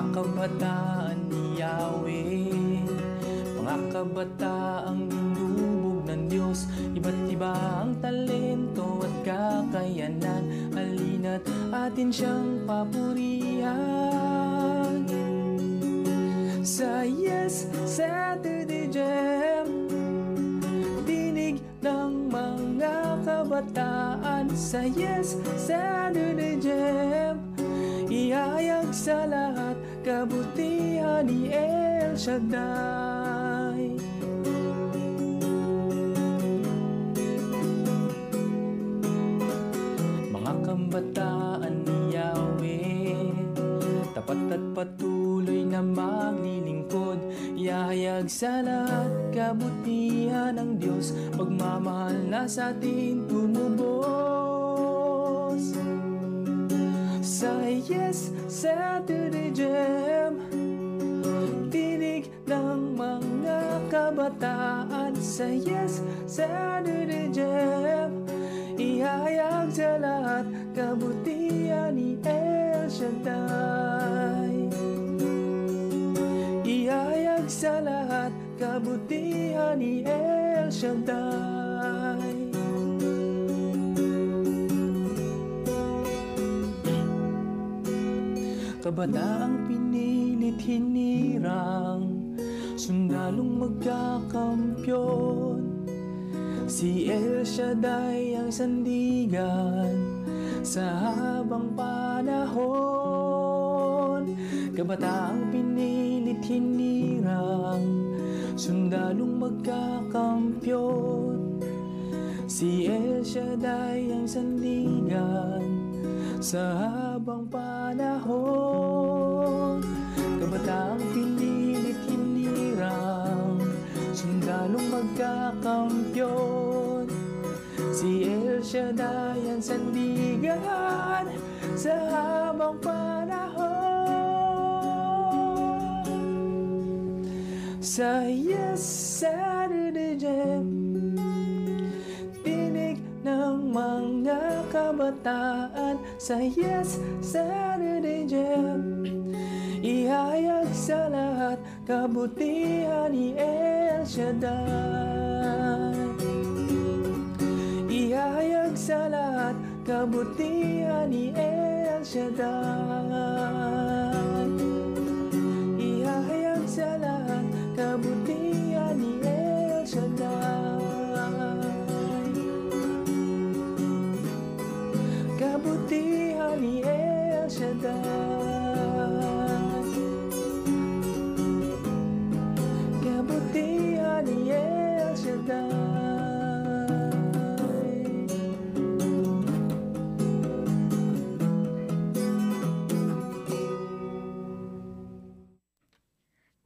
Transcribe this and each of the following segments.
Mga kabataan ni Yahweh. Mga kabataang inubog ng Diyos Iba't iba ang talento at kakayanan. Halina't atin siyang papurihan. Sa Yes Saturday Jam Tinig ng mga kabataan. Sa Yes Saturday Jam Ihayag sa lahat kabutihan ni El Shaddai. Mga kambataan ni Yahweh Tapat at patuloy na maglilingkod Ihayag sa lahat kabutihan ng Diyos. Pagmamahal na sa atin tumubos Sa Yes Saturday Jam. Tinig ng mga kabataan. Sa Yes Saturday Jam. Ihayag sa lahat kabutihan ni El Shaddai. Ihayag sa lahat kabutihan ni El Shaddai Kabataang pinilit hinirang Sundalong magkakampyon. Si El Shaddai ang sandigan Sa habang panahon. Kabataang pinilit hinirang Sundalong magkakampyon. Si El Shaddai ang sandigan Sa habang panahon Sundalong magkakampyon Si El Shaddai ang sandigan Sa habang panahon. Sa Yes Saturday Jam Tinig ng mga kabataan. Sa Yes Saturday Jam Ihayag sa lahat kabutihan ni El Shaddai. Ihayag sa lahat kabutihan ni El Shaddai. Ihayag sa lahat kabutihan ni El Shaddai. Kabutihan ni El Shaddai Kabutihan ni El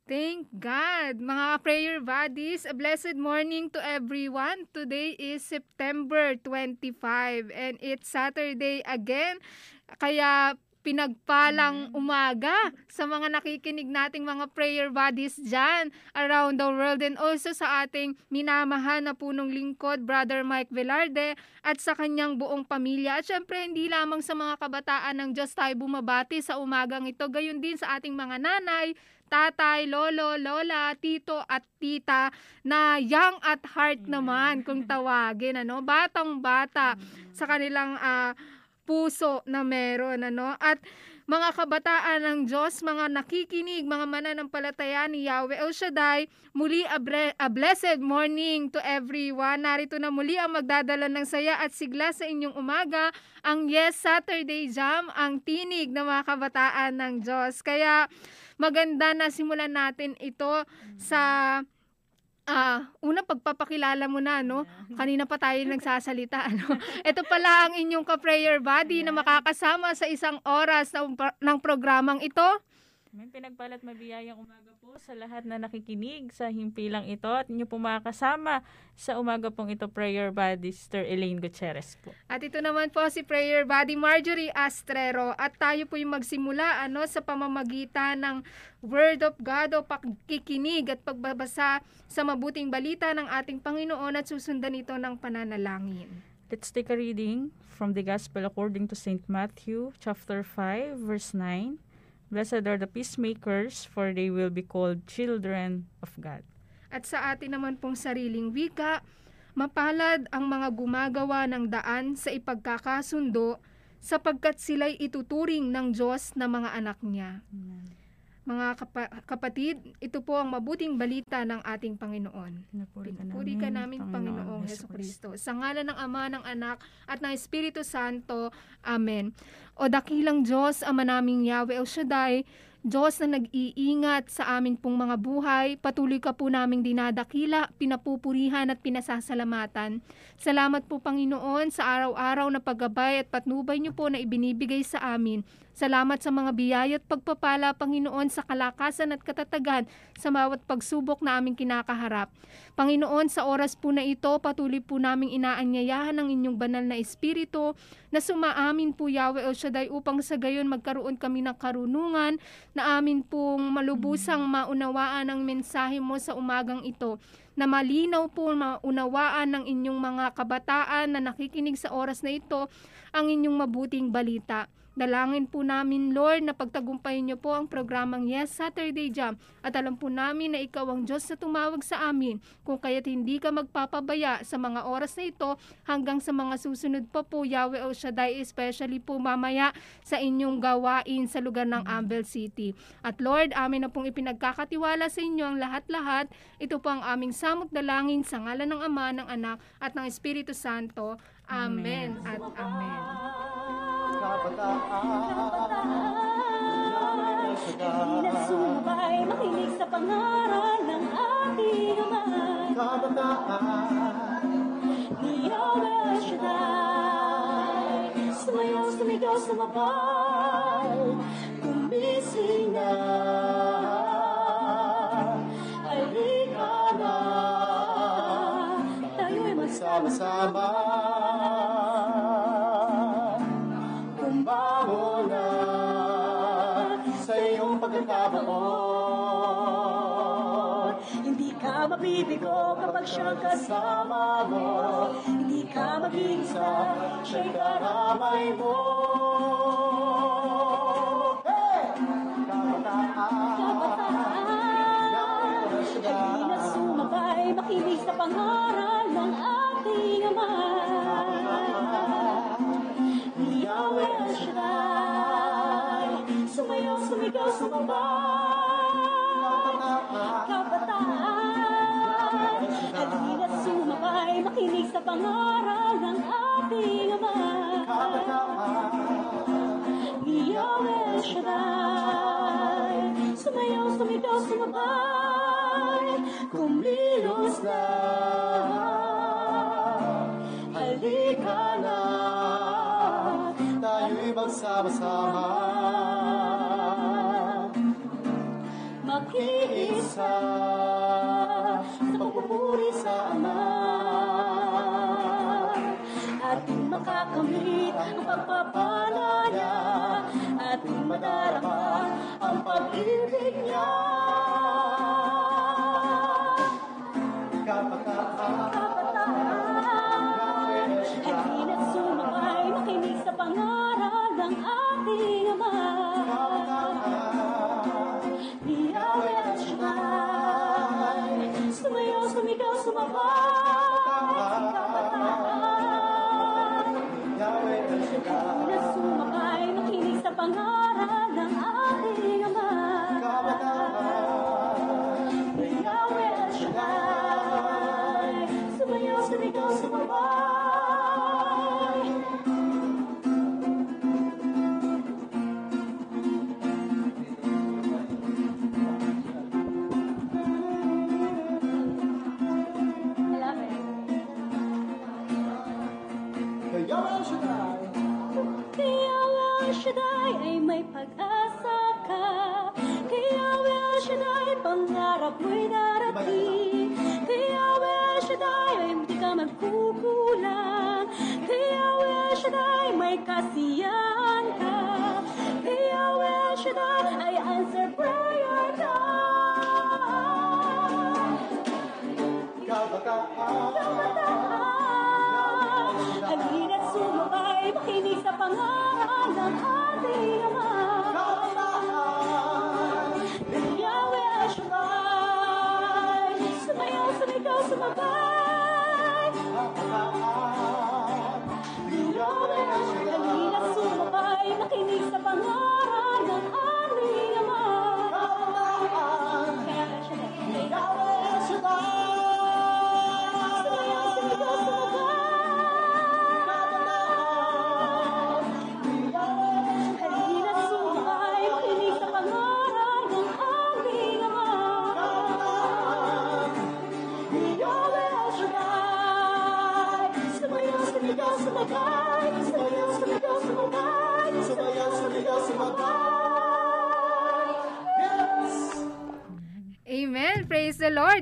Thank God! Mga prayer buddies, a blessed morning to everyone. Today is September 25 and it's Saturday again. Kaya pinagpalang umaga sa mga nakikinig nating mga prayer buddies dyan around the world and also sa ating minamahal na punong lingkod, Brother Mike Velarde at sa kanyang buong pamilya. At syempre, hindi lamang sa mga kabataan ng Diyos tayo bumabati sa umagang ito, gayon din sa ating mga nanay, tatay, lolo, lola, tito at tita na young at heart naman kung tawagin, ano, batang bata sa kanilang ah, puso na meron, ano, at mga kabataan ng Diyos, mga nakikinig, mga mananampalataya ni Yahweh El Shaddai, muli a, bre- a blessed morning to everyone. Narito na muli ang magdadala ng saya at sigla sa inyong umaga, ang Yes Saturday Jam, ang tinig ng mga kabataan ng Diyos. Kaya maganda na simulan natin ito sa Ah, una pagpapakilala mo na no. Kanina pa tayo nagsasalita ano. Ito pala ang inyong ka-prayer buddy na makakasama sa isang oras ng, ng programang ito. May pinagpalat mabiyayang umaga po sa lahat na nakikinig sa himpilang ito at inyo po makakasama sa umaga pong ito prayer buddy Sister Elaine Gutierrez po. At ito naman po si prayer buddy Marjorie Astrero at tayo po yung magsimula ano sa pamamagitan ng Word of God o pakikinig at pagbabasa sa mabuting balita ng ating Panginoon at susundan ito ng pananalangin. Let's take a reading from the Gospel according to St. Matthew chapter 5 verse 9 Blessed are the peacemakers, for they will be called children of God. At sa atin naman pong sariling wika, mapalad ang mga gumagawa ng daan sa ipagkakasundo sapagkat sila'y ituturing ng Diyos na mga anak niya. Mga kapa- kapatid, ito po ang mabuting balita ng ating Panginoon. Pinupuri ka Puri ka namin, Panginoong Heso Kristo. Sa ngalan ng Ama, ng Anak, at ng Espiritu Santo. Amen. O dakilang Diyos, Ama naming Yahweh El Shaddai, Diyos na nag-iingat sa amin pong mga buhay, patuloy ka po naming dinadakila, pinapupurihan at pinasasalamatan. Salamat po Panginoon sa araw-araw na paggabay at patnubay niyo po na ibinibigay sa amin. Salamat sa mga biyaya at pagpapala, Panginoon, sa kalakasan at katatagan sa bawat pagsubok na aming kinakaharap. Panginoon, sa oras po na ito, patuloy po naming inaanyayahan ng inyong banal na espiritu na sumaamin po Yahweh El Shaddai upang sa gayon magkaroon kami ng karunungan na amin pong malubusang maunawaan ang mensahe mo sa umagang ito na malinaw po maunawaan ng inyong mga kabataan na nakikinig sa oras na ito ang inyong mabuting balita. Dalangin po namin, Lord, na pagtagumpayin niyo po ang programang Yes Saturday Jam at alam po namin na ikaw ang Diyos na tumawag sa amin kung kaya't hindi ka magpapabaya sa mga oras na ito hanggang sa mga susunod pa po Yahweh El Shaddai, especially po mamaya sa inyong gawain sa lugar ng Ambel City. At Lord, amin na pong ipinagkakatiwala sa inyo ang lahat-lahat. Ito po ang aming samot dalangin sa ngalan ng Ama, ng Anak, at ng Espiritu Santo. Amen, at Amen. Hindi na sumabay, makinig sa pangaral ng ating amay. Ni Yahweh Shaddai, sumayaw, sumigaw, sumabay, gumising na. Halika na, tayo'y magsama-sama. Ka mabibigo kapag siyang kasama mo. Hindi ka mag-iisa, siya'y karamay mo. Hey! Kabataan, hindi na sumabay, makinig sa pangaral ng ating Ama. Yahweh Shaddai, sumayaw, sumigaw, sumabay. Kabataan, halina sumabay, makinig sa pangaral ng ating Ama. Yahweh El Shaddai, sumayaw, sumigaw, sumabay. Kumilos na, halika na, tayo'y magsama-sama. Makiisa sa pagpupuri sa Ama. Ating makakamit ang pagpapalaya, ating madarama ang pag-ibig niya. Kabataan, halina't sumabay, makinig sa pangaral ng ating my God.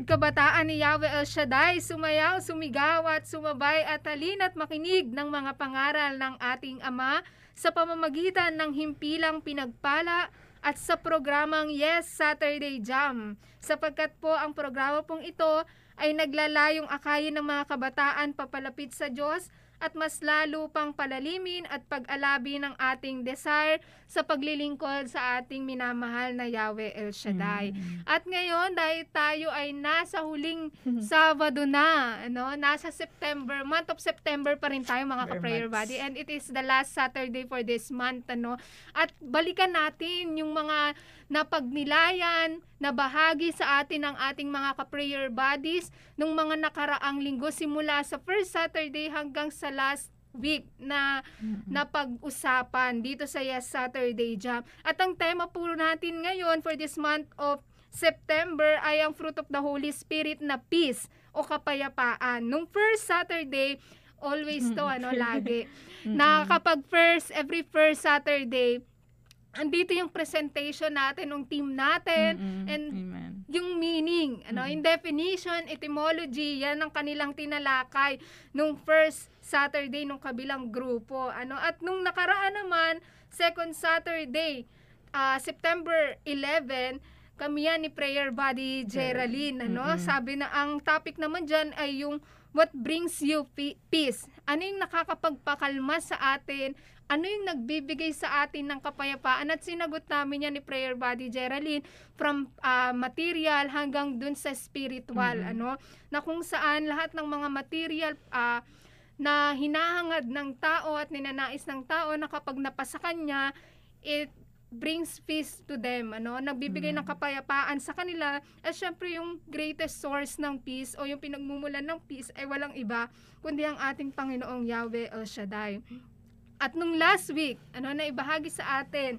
Lord. Kabataan ni Yahweh El Shaddai, sumayaw, sumigaw at sumabay at halin at makinig ng mga pangaral ng ating Ama sa pamamagitan ng himpilang pinagpala at sa programang Yes Saturday Jam. Sapagkat po ang programa pong ito ay naglalayong akayin ng mga kabataan papalapit sa Diyos at mas lalo pang palalimin at pag-alabi ng ating desire sa paglilingkod sa ating minamahal na Yahweh El Shaddai. At ngayon, dahil tayo ay nasa huling Sabado na, ano, nasa September, month of September pa rin tayo mga ka-prayer body. And it is the last Saturday for this month, ano. At balikan natin yung mga napagnilayan na bahagi sa atin ng ating mga ka-prayer bodies nung mga nakaraang linggo simula sa first Saturday hanggang sa last week na na pag-usapan dito sa Yes Saturday Jam. At ang tema po natin ngayon for this month of September ay ang fruit of the Holy Spirit na peace o kapayapaan. Nung first Saturday, always to ano lagi na kapag first every first Saturday andito yung presentation natin ng team natin Mm-mm. and Amen. yung meaning, ano, in definition, etymology, yan ang kanilang tinalakay nung first Saturday nung kabilang grupo. Ano, at nung nakaraan naman, second Saturday, ah, September 11, kami yan ni Prayer Body Geraldine, ano, Mm-mm. sabi na ang topic naman dyan ay yung what brings you pe- peace? Ano yung nakakapagpakalma sa atin? Ano yung nagbibigay sa atin ng kapayapaan? At sinagot namin yan ni Prayer Body Geraldine from ah, material hanggang dun sa spiritual, Mhm. ano? Na kung saan lahat ng mga material ah, na hinahangad ng tao at ninanais ng tao na kapag napasa kanya, it brings peace to them, ano? Nagbibigay ng kapayapaan sa kanila. At syempre yung greatest source ng peace o yung pinagmumulan ng peace ay walang iba kundi ang ating Panginoong Yahweh El Shaddai. At nung last week, ano na ibahagi sa atin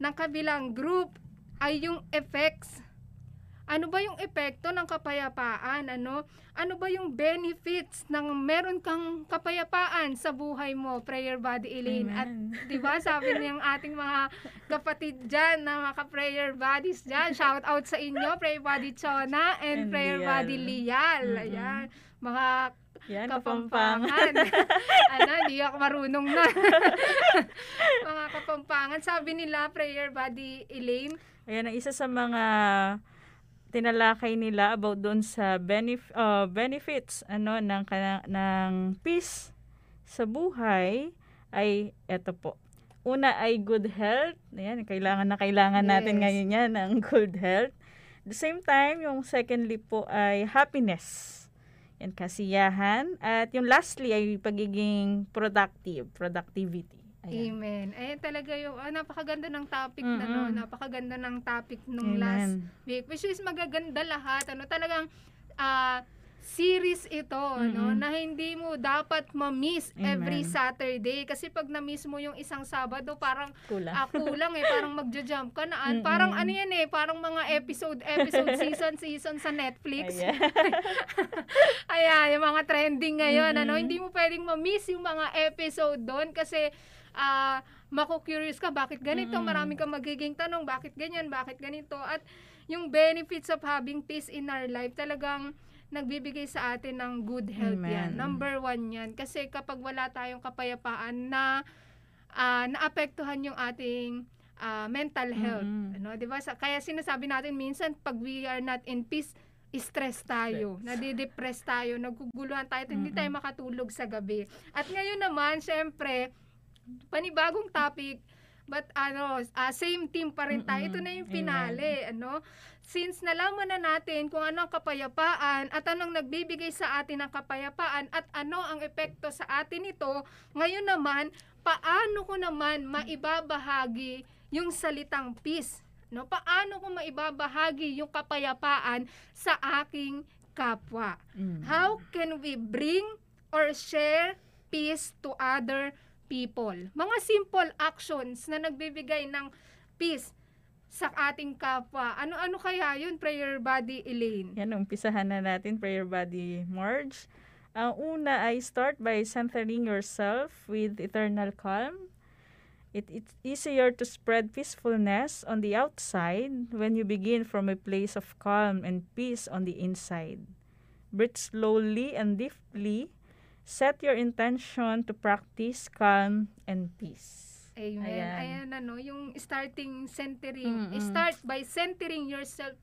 ng kabilang group ay yung effects. Ano ba yung epekto ng kapayapaan? Ano? Ano ba yung benefits ng meron kang kapayapaan sa buhay mo, Prayer Body Elaine? At Amen. 'di ba sabi niyang ating mga kapatid diyan na mga prayer bodies diyan shout out sa inyo Prayer Body Chona and, And Prayer Lial. Body Lial Mm-mm. ayan mga Yan, kapampangan ano hindi ako marunong na mga kapampangan sabi nila Prayer Body Elaine Ayan, ang isa sa mga tinalakay nila about doon sa benef- uh, benefits ano ng ng peace sa buhay ay eto po. Una ay good health. Ayan, kailangan na kailangan natin Yes. ngayon yan ng good health. At the same time, yung secondly po ay happiness. Yan, kasiyahan. At yung lastly ay pagiging productive, productivity. Ayan. Amen. Ayan talaga yung ah, napakaganda ng topic na no, napakaganda ng topic nung Amen. last week which is magaganda lahat ano talagang ah, series ito no Mm-mm. na hindi mo dapat ma-miss every Amen. Saturday kasi pag na-miss mo yung isang Sabado parang Kulang. ah, kulang eh parang magja-jump ka na Mm-mm. parang ano yan eh parang mga episode episode season season sa Netflix Ayan. Ayan, yung mga trending ngayon, ano, Mm-mm. hindi mo pwedeng ma-miss yung mga episode doon kasi ah mako-curious ka, bakit ganito? Mm-mm. Marami kang magiging tanong, bakit ganyan, bakit ganito? At yung benefits of having peace in our life, talagang nagbibigay sa atin ng good health yan. Amen. Number one yan. Kasi kapag wala tayong kapayapaan na ah, naapektuhan yung ating ah, mental health. Mm-mm. Ano, 'di ba? Sa- Kaya sinasabi natin minsan pag we are not in peace, stress tayo, nadidepress tayo, naguguluhan tayo, at hindi tayo makatulog sa gabi. At ngayon naman, syempre, panibagong topic, but ano, ah, same team pa rin tayo. Ito na yung finale, ano? Since nalaman na natin kung ano ang kapayapaan at anong nagbibigay sa atin ng kapayapaan at ano ang epekto sa atin ito, ngayon naman, paano ko naman maibabahagi yung salitang peace? No, paano ko maibabahagi yung kapayapaan sa aking kapwa? Mm. How can we bring or share peace to other people? Mga simple actions na nagbibigay ng peace. sa ating kapwa. Ano-ano kaya yun, prayer body, Elaine? Yan, umpisahan na natin, prayer body Marge. Ang una ay start by centering yourself with eternal calm. It, it's easier to spread peacefulness on the outside when you begin from a place of calm and peace on the inside. Breathe slowly and deeply. Set your intention to practice calm and peace. Amen. Ayan. Ayan, ano, yung starting centering. Mm-mm. Start by centering yourself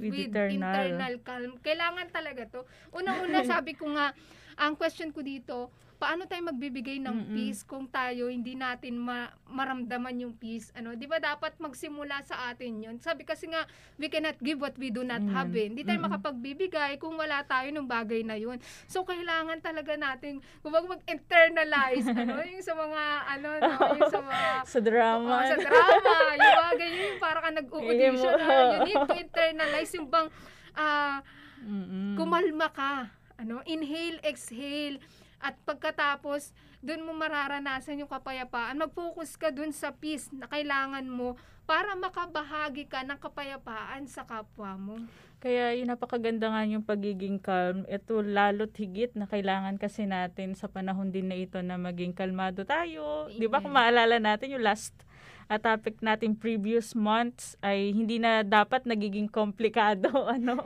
With with, eternal. internal calm. Kailangan talaga to. Unang-una sabi ko nga, ang question ko dito, paano tayo magbibigay ng Mm-mm. peace kung tayo hindi natin ma- maramdaman yung peace? Ano, 'di ba dapat magsimula sa atin 'yon? Sabi kasi nga, we cannot give what we do not Amen. have. eh. Hindi tayo Mm-mm. makapagbibigay kung wala tayo ng bagay na 'yon. So kailangan talaga natin kumbaga mag-internalize ano, yung sa mga ano, no, yung sa mga Sa drama. Oo, sa drama, yung mga ganyan, yung para ka nag-audition, ah, you need to internalize yung bang, Mm-mm. kumalma ka, ano, inhale, exhale, at pagkatapos, dun mo mararanasan yung kapayapaan, mag-focus ka dun sa peace na kailangan mo para makabahagi ka ng kapayapaan sa kapwa mo. Kaya yung napakaganda nga yung pagiging calm. Ito lalo't higit na kailangan kasi natin sa panahon din na ito na maging kalmado tayo. Di ba kung maalala natin yung last uh, topic natin previous months ay hindi na dapat nagiging komplikado ano?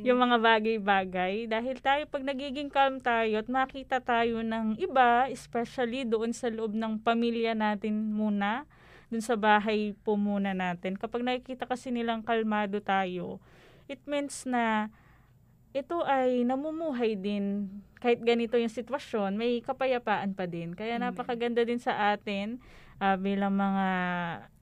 Yung mga bagay-bagay. Dahil tayo pag nagiging calm tayo at makita tayo ng iba especially doon sa loob ng pamilya natin muna dun sa bahay po muna natin kapag nakikita kasi nilang kalmado tayo it means na ito ay namumuhay din. Kahit ganito yung sitwasyon may kapayapaan pa din. Kaya Amen. napakaganda din sa atin ah, bilang mga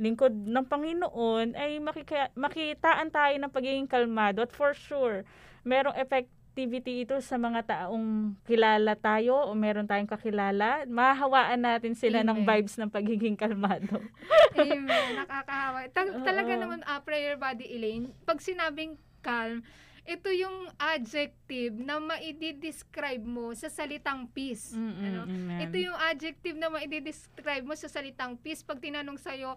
lingkod ng Panginoon ay makika- makitaan tayo ng pagiging kalmado at for sure merong effectivity ito sa mga taong kilala tayo o meron tayong kakilala mahahawaan natin sila ng Amen. vibes ng pagiging kalmado Amen. Nakakahawa. Ta- Oo. talaga naman, ah, prayer body, Elaine, pag sinabing calm, ito yung adjective na maidi-describe mo sa salitang peace. Mm-mm, Ano? amen. Ito yung adjective na maidi-describe mo sa salitang peace. Pag tinanong sa'yo,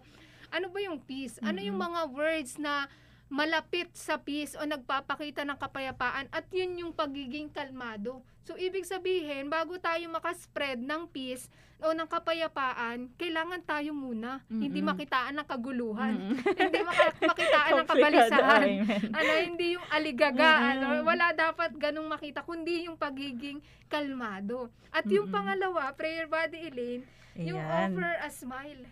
ano ba yung peace? Ano yung mga words na malapit sa peace o nagpapakita ng kapayapaan at yun yung pagiging kalmado. So, ibig sabihin, bago tayo makaspread ng peace o ng kapayapaan, kailangan tayo muna. Hindi Mm-mm. makitaan ng kaguluhan. Mm-mm. hindi maka- makitaan ng kabalisahan. ano, hindi yung aligaga, Mm-mm. ano, wala dapat ganung makita, kundi yung pagiging kalmado. At yung Mm-mm. pangalawa, prayer body Elaine, yung Ayan. offer a smile.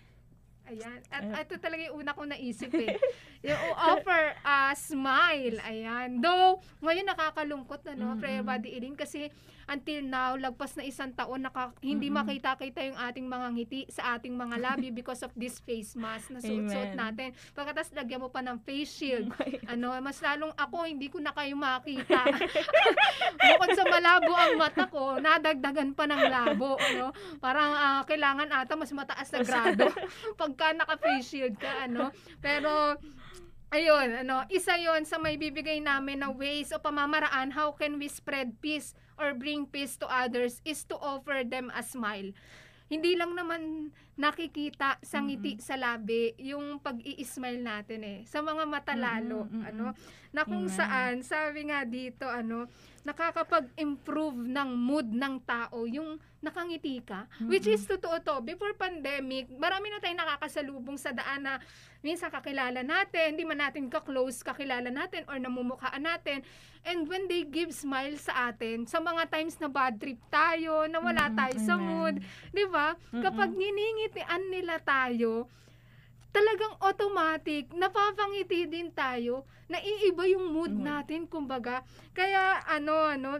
Ayan. At Ay- ito talaga yung una kong naisip eh. yung offer a smile. Ayan. Though, ngayon nakakalungkot na, no? Mm-mm. Prayer body Elaine kasi until now, lagpas na isang taon, naka, hindi Mm-mm. makita-kita yung ating mga ngiti sa ating mga labi because of this face mask na suot-suot natin. Pagkatas lagyan mo pa ng face shield. ano, mas lalong ako, hindi ko na kayo makita. Bukod sa malabo ang mata ko, nadagdagan pa ng labo. Ano? Parang ah, kailangan ata mas mataas na grado pagka naka-face shield ka. Ano? Pero, ayun, ano, isa yon sa may bibigay namin na ways o pamamaraan how can we spread peace or bring peace to others is to offer them a smile. Hindi lang naman nakikita sa ngiti sa labi yung pag-i-smile natin eh. Sa mga mata lalo, mm-mm. ano, na kung Amen. saan, sabi nga dito, ano, nakakapag-improve ng mood ng tao yung nakangiti ka. Which is totoo to. Before pandemic, marami na tayong nakakasalubong sa daan na minsan kakilala natin, hindi man natin ka-close, kakilala natin or namumukhaan natin. And when they give smile sa atin, sa mga times na bad trip tayo, na wala Mm-mm, tayo sa mood, di ba? Kapag niningitian nila tayo, talagang automatic, napapangiti din tayo, naiiba yung mood Mhm. natin, kumbaga. Kaya, ano, ano,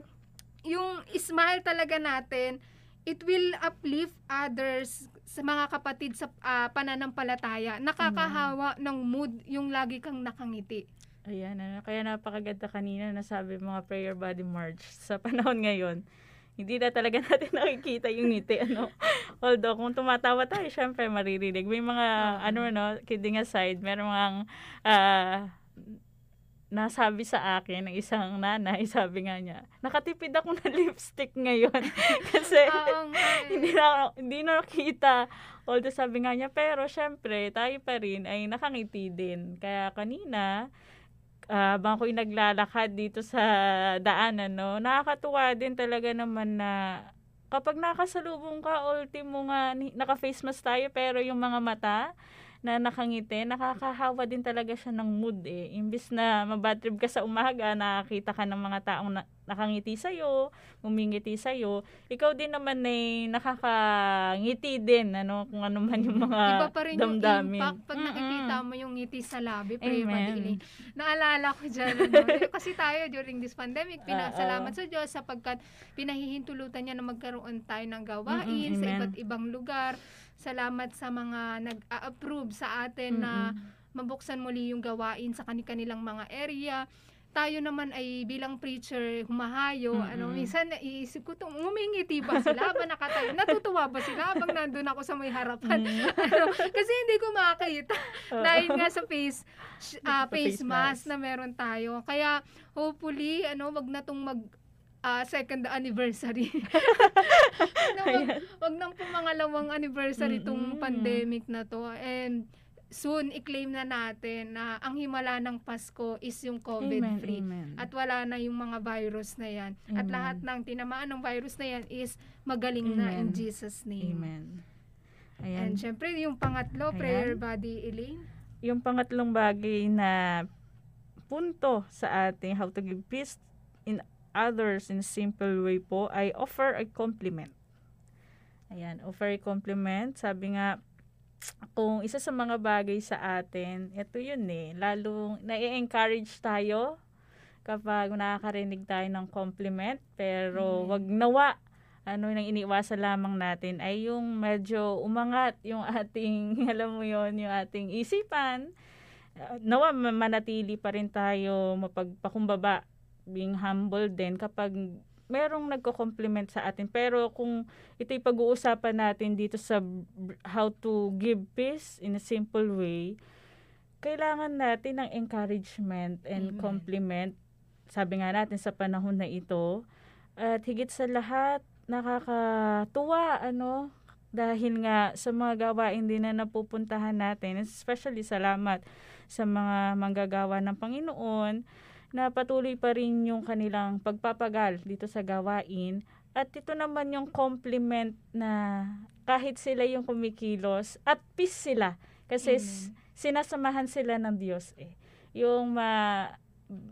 yung smile talaga natin, it will uplift others sa mga kapatid sa ah, pananampalataya. Nakakahawa ng mood yung lagi kang nakangiti. Ayan, ano, kaya napakaganda kanina na sabi mga prayer body march sa panahon ngayon. Hindi na talaga natin nakikita yung ngiti, ano. Although, kung tumatawa tayo, syempre maririnig. May mga, Oo. ano, no, kidding aside, meron mga, ah, nasabi sa akin ng isang nanay, sabi nga niya, nakatipid ako ng lipstick ngayon. Kasi eh. hindi na hindi na nakita. Although sabi nga niya, pero syempre, tayo pa rin ay nakangiti din. Kaya kanina, ah habang ako'y naglalakad dito sa daanan, no, nakakatuwa din talaga naman na kapag nakasalubong ka, ultimo nga, naka-face mask tayo, pero yung mga mata na nakangiti, nakakahawa din talaga siya ng mood eh. Imbis na mabad trip ka sa umaga, nakakita ka ng mga taong na, nakangiti sa'yo, umingiti sa'yo, ikaw din naman ay nakakangiti din, ano, kung ano man yung mga Iba pa rin yung damdamin. impact pag Mm-mm. nakikita mo yung ngiti sa labi, Pray Amen. Badili. Naalala ko dyan, ano, kasi tayo during this pandemic, pinasalamat Oo. sa Diyos sapagkat pinahihintulutan niya na magkaroon tayo ng gawain Mm-mm, sa amen. iba't ibang lugar. Salamat sa mga nag-a-approve sa atin na mabuksan muli yung gawain sa kanilang mga area. Tayo naman ay bilang preacher, humahayo. Ano, Mm-mm. minsan naiisip ko, tung, umingiti ba sila? Ba nakatayo? Natutuwa ba sila habang nandun ako sa may harapan? Mm. ano, kasi hindi ko makakita. Oo. Dahil nga sa face Sa face face mask mask. na meron tayo. Kaya hopefully, ano, wag na tong mag ah, second anniversary. ano, wag, wag nang pumangalawang anniversary tong Mm-mm. pandemic na to. And soon, i-claim na natin na ang himala ng Pasko is yung COVID-free. Amen, amen. At wala na yung mga virus na yan. At Amen. lahat ng tinamaan ng virus na yan is magaling na in Amen. Jesus' name. Amen. And Ayan. syempre, yung pangatlo, Ayan. prayer body, Elaine. yung pangatlong bagay na punto sa ating how to give peace in others in a simple way po ay offer a compliment. Ayan, offer a compliment. Sabi nga, kung isa sa mga bagay sa atin, ito yun eh, lalong na-encourage tayo kapag nakakarinig tayo ng compliment, pero wag nawa ano nang iniwasan lamang natin ay yung medyo umangat yung ating alam mo yon yung ating isipan nawa ma- manatili pa rin tayo mapagpakumbaba being humble din kapag merong nagko-compliment sa atin. Pero kung ito'y pag-uusapan natin dito sa how to give peace in a simple way kailangan natin ng encouragement and Amen. compliment sabi nga natin sa panahon na ito. At higit sa lahat nakakatuwa ano dahil nga sa mga gawain din na napupuntahan natin. Especially salamat sa mga manggagawa ng Panginoon na patuloy pa rin yung kanilang pagpapagal dito sa gawain. At ito naman yung compliment na kahit sila yung kumikilos at peace sila. Kasi s- sinasamahan sila ng Diyos eh. Yung ma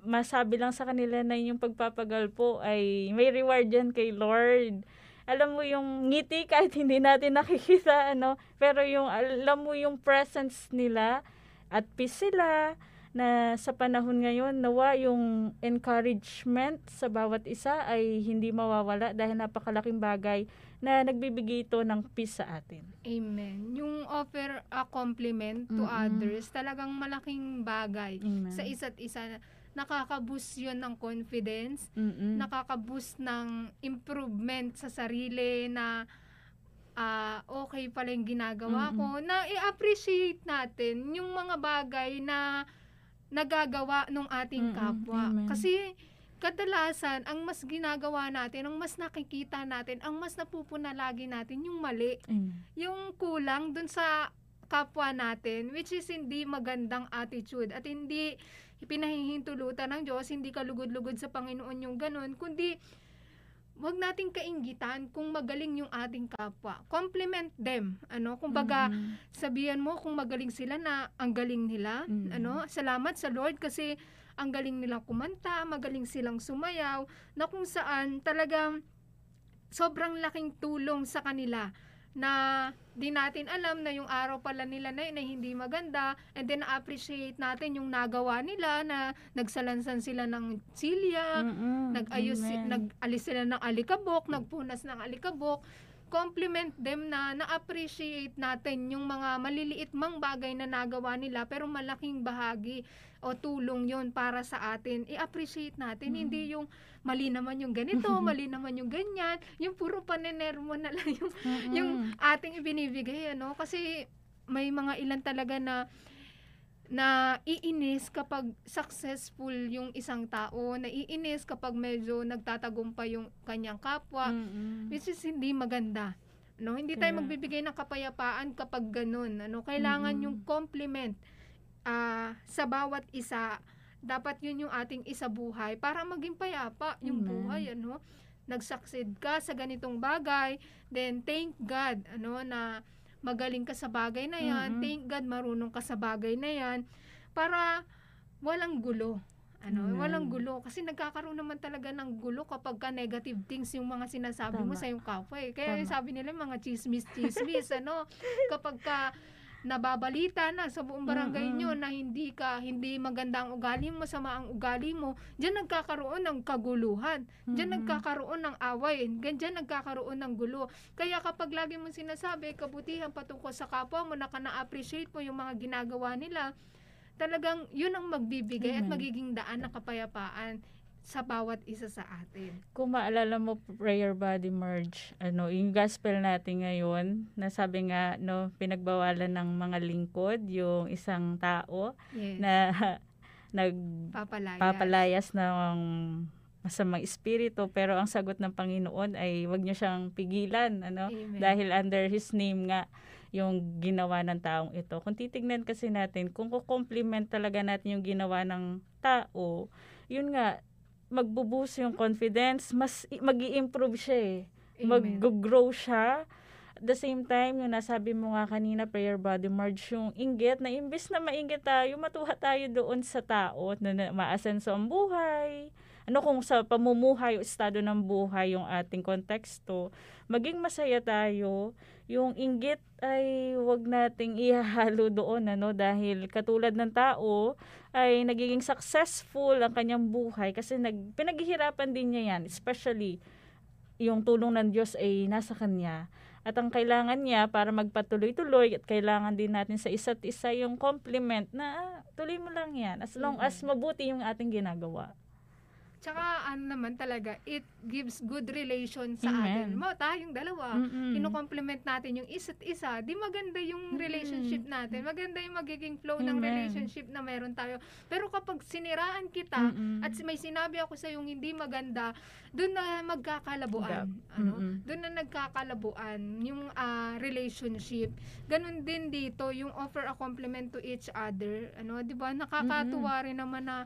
masabi lang sa kanila na yung pagpapagal po ay may reward yan kay Lord. Alam mo yung ngiti kahit hindi natin nakikita ano, pero yung alam mo yung presence nila at peace sila na sa panahon ngayon nawa yung encouragement sa bawat isa ay hindi mawawala dahil napakalaking bagay na nagbibigay ito ng peace sa atin. Amen. Yung offer a compliment to Mm-mm. others, talagang malaking bagay Amen. sa isa't isa. Nakaka-boost yun ng confidence, Mm-mm. nakaka-boost ng improvement sa sarili na ah, okay pala yung ginagawa ko, na i-appreciate natin yung mga bagay na nagagawa ng ating kapwa. Amen. Kasi kadalasan, ang mas ginagawa natin, ang mas nakikita natin, ang mas napupuna lagi natin yung mali Amen. yung kulang dun sa kapwa natin, which is hindi magandang attitude at hindi pinahihintulutan ng Diyos, hindi ka lugod-lugod sa Panginoon yung ganun, kundi wag nating kaingitan kung magaling yung ating kapwa. Compliment them. Ano, kumbaga, Mm-mm. sabihan mo kung magaling sila na ang galing nila. Mm. Ano, salamat sa Lord kasi ang galing nilang kumanta, magaling silang sumayaw, na kung saan talagang sobrang laking tulong sa kanila na di natin alam na yung araw pala nila na yun ay hindi maganda and then appreciate natin yung nagawa nila na nagsalansan sila ng silya, Mm-mm. nag-ayos, Amen. nag-alis sila ng alikabok, nagpunas ng alikabok, compliment them na na-appreciate natin yung mga maliliit mang bagay na nagawa nila pero malaking bahagi o tulong yon para sa atin. I-appreciate natin, Mm. hindi yung mali naman yung ganito, mali naman yung ganyan, yung puro panenermo na lang yung, yung ating ibinibigay, ano? Kasi may mga ilan talaga na na iinis kapag successful yung isang tao, naiinis kapag medyo nagtatagumpay yung kanyang kapwa, Mm-mm. which is hindi maganda. No, hindi tayo magbibigay ng kapayapaan kapag ganun. Ano, kailangan Mm-mm. yung compliment ah, sa bawat isa. Dapat yun yung ating isabuhay para maging payapa yung Amen. buhay, ano. Nag-succeed ka sa ganitong bagay, then thank God, ano, na magaling ka sa bagay na yan. Mm-mm. Thank God marunong ka sa bagay na yan para walang gulo. Ano, Amen. walang gulo kasi nagkakaroon naman talaga ng gulo kapag ka negative things yung mga sinasabi mo Tama. sa yung kapwa eh. Kaya Tama. sabi nila mga chismis chismis ano kapag ka nababalita na sa buong barangay Mm-mm. nyo na hindi ka hindi maganda ang ugali mo sama ang ugali mo diyan nagkakaroon ng kaguluhan diyan Mm-mm. nagkakaroon ng away diyan nagkakaroon ng gulo kaya kapag lagi mo sinasabi kabutihan patungkol sa kapwa mo na na-appreciate mo yung mga ginagawa nila talagang yun ang magbibigay at Amen. magiging daan ng kapayapaan sa bawat isa sa atin. Kung maalala mo, prayer body merge, ano, yung gospel natin ngayon, nasabi nga, no, pinagbawalan ng mga lingkod, yung isang tao Yes. na Papalaya. nagpapalayas ng masamang espiritu, pero ang sagot ng Panginoon ay wag niyo siyang pigilan, ano, Amen. dahil under His name nga, yung ginawa ng taong ito. Kung titignan kasi natin, kung kukompliment talaga natin yung ginawa ng tao, yun nga, magbubuso yung confidence, mas mag improve siya eh. Mag-grow siya. At the same time, yung nasabi mo nga kanina, prayer body merge, yung inggit, na imbes na mainggit tayo, matuwa tayo doon sa tao, na, na maasenso ang buhay. Ano kung sa pamumuhay o estado ng buhay yung ating konteksto, maging masaya tayo, yung inggit ay wag nating ihahalo doon ano dahil katulad ng tao ay nagiging successful ang kanyang buhay kasi nag pinaghihirapan din niya yan especially yung tulong ng Diyos ay nasa kanya. At ang kailangan niya para magpatuloy-tuloy at kailangan din natin sa isa't isa yung compliment na ah, tuloy mo lang yan as long as mabuti yung ating ginagawa. Tsaka ano naman talaga, it gives good relation sa Amen. atin. Mo, tayong dalawa, Mm-mm. kino-compliment natin yung isa't isa, di maganda yung relationship natin. Maganda yung magiging flow ng Amen. relationship na meron tayo. Pero kapag siniraan kita, Mm-mm. at may sinabi ako sa yung hindi maganda, doon na magkakalabuan. Ano? Mm-mm. Doon na nagkakalabuan yung ah, relationship. Ganon din dito, yung offer a compliment to each other. Ano, 'di ba? Nakakatuwa rin naman na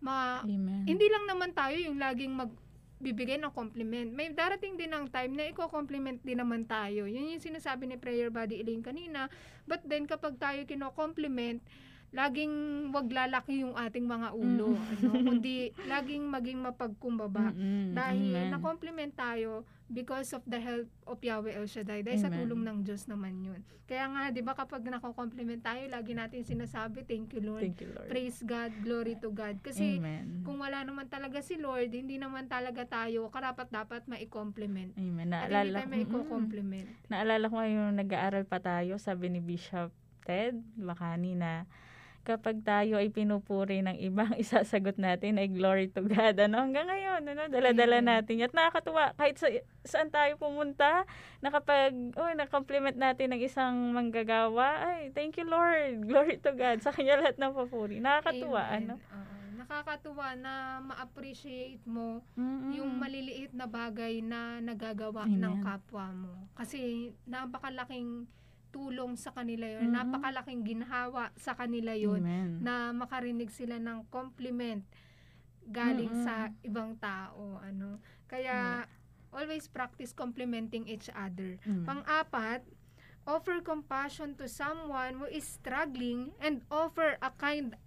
ma Amen. hindi lang naman tayo yung laging magbibigay ng compliment. May darating din ng time na iko-compliment din naman tayo. Yun yung sinasabi ni Prayer Buddy Elaine kanina. But then kapag tayo kino-compliment, laging wag lalaki yung ating mga ulo. Ano? Kundi laging maging mapagkumbaba. Mm-mm. Dahil Amen. na-compliment tayo because of the help of Yahweh El Shaddai. Dahil sa Amen. tulong ng Diyos naman yun. Kaya nga, di ba kapag nako-compliment tayo, lagi natin sinasabi, thank you Lord. Thank you, Lord. Praise God, glory to God. Kasi Amen. kung wala naman talaga si Lord, hindi naman talaga tayo karapat dapat mai-compliment. Amen. At hindi Naalala tayo ko, may mm, compliment naalala ko yung nag-aaral pa tayo, sabi ni Bishop Ted Bakani na kapag tayo ay pinupuri ng ibang isasagot natin ay glory to God. Ano, hanggang ngayon, ano, dala-dala natin. At nakakatuwa, kahit sa, saan tayo pumunta, na kapag, oh, na-compliment natin ng isang manggagawa, ay, thank you Lord, glory to God. Sa kanya lahat ng papuri. Nakakatuwa, Amen. ano. Oo. nakakatuwa na ma-appreciate mo Mm-mm. yung maliliit na bagay na nagagawa Amen. ng kapwa mo. Kasi napakalaking tulong sa kanila yun. Mhm. Napakalaking ginhawa sa kanila Amen. na makarinig sila ng compliment galing Mm-mm. sa ibang tao. Ano? Kaya always practice complimenting each other. Mm. Pang-apat, offer compassion to someone who is struggling and offer a kind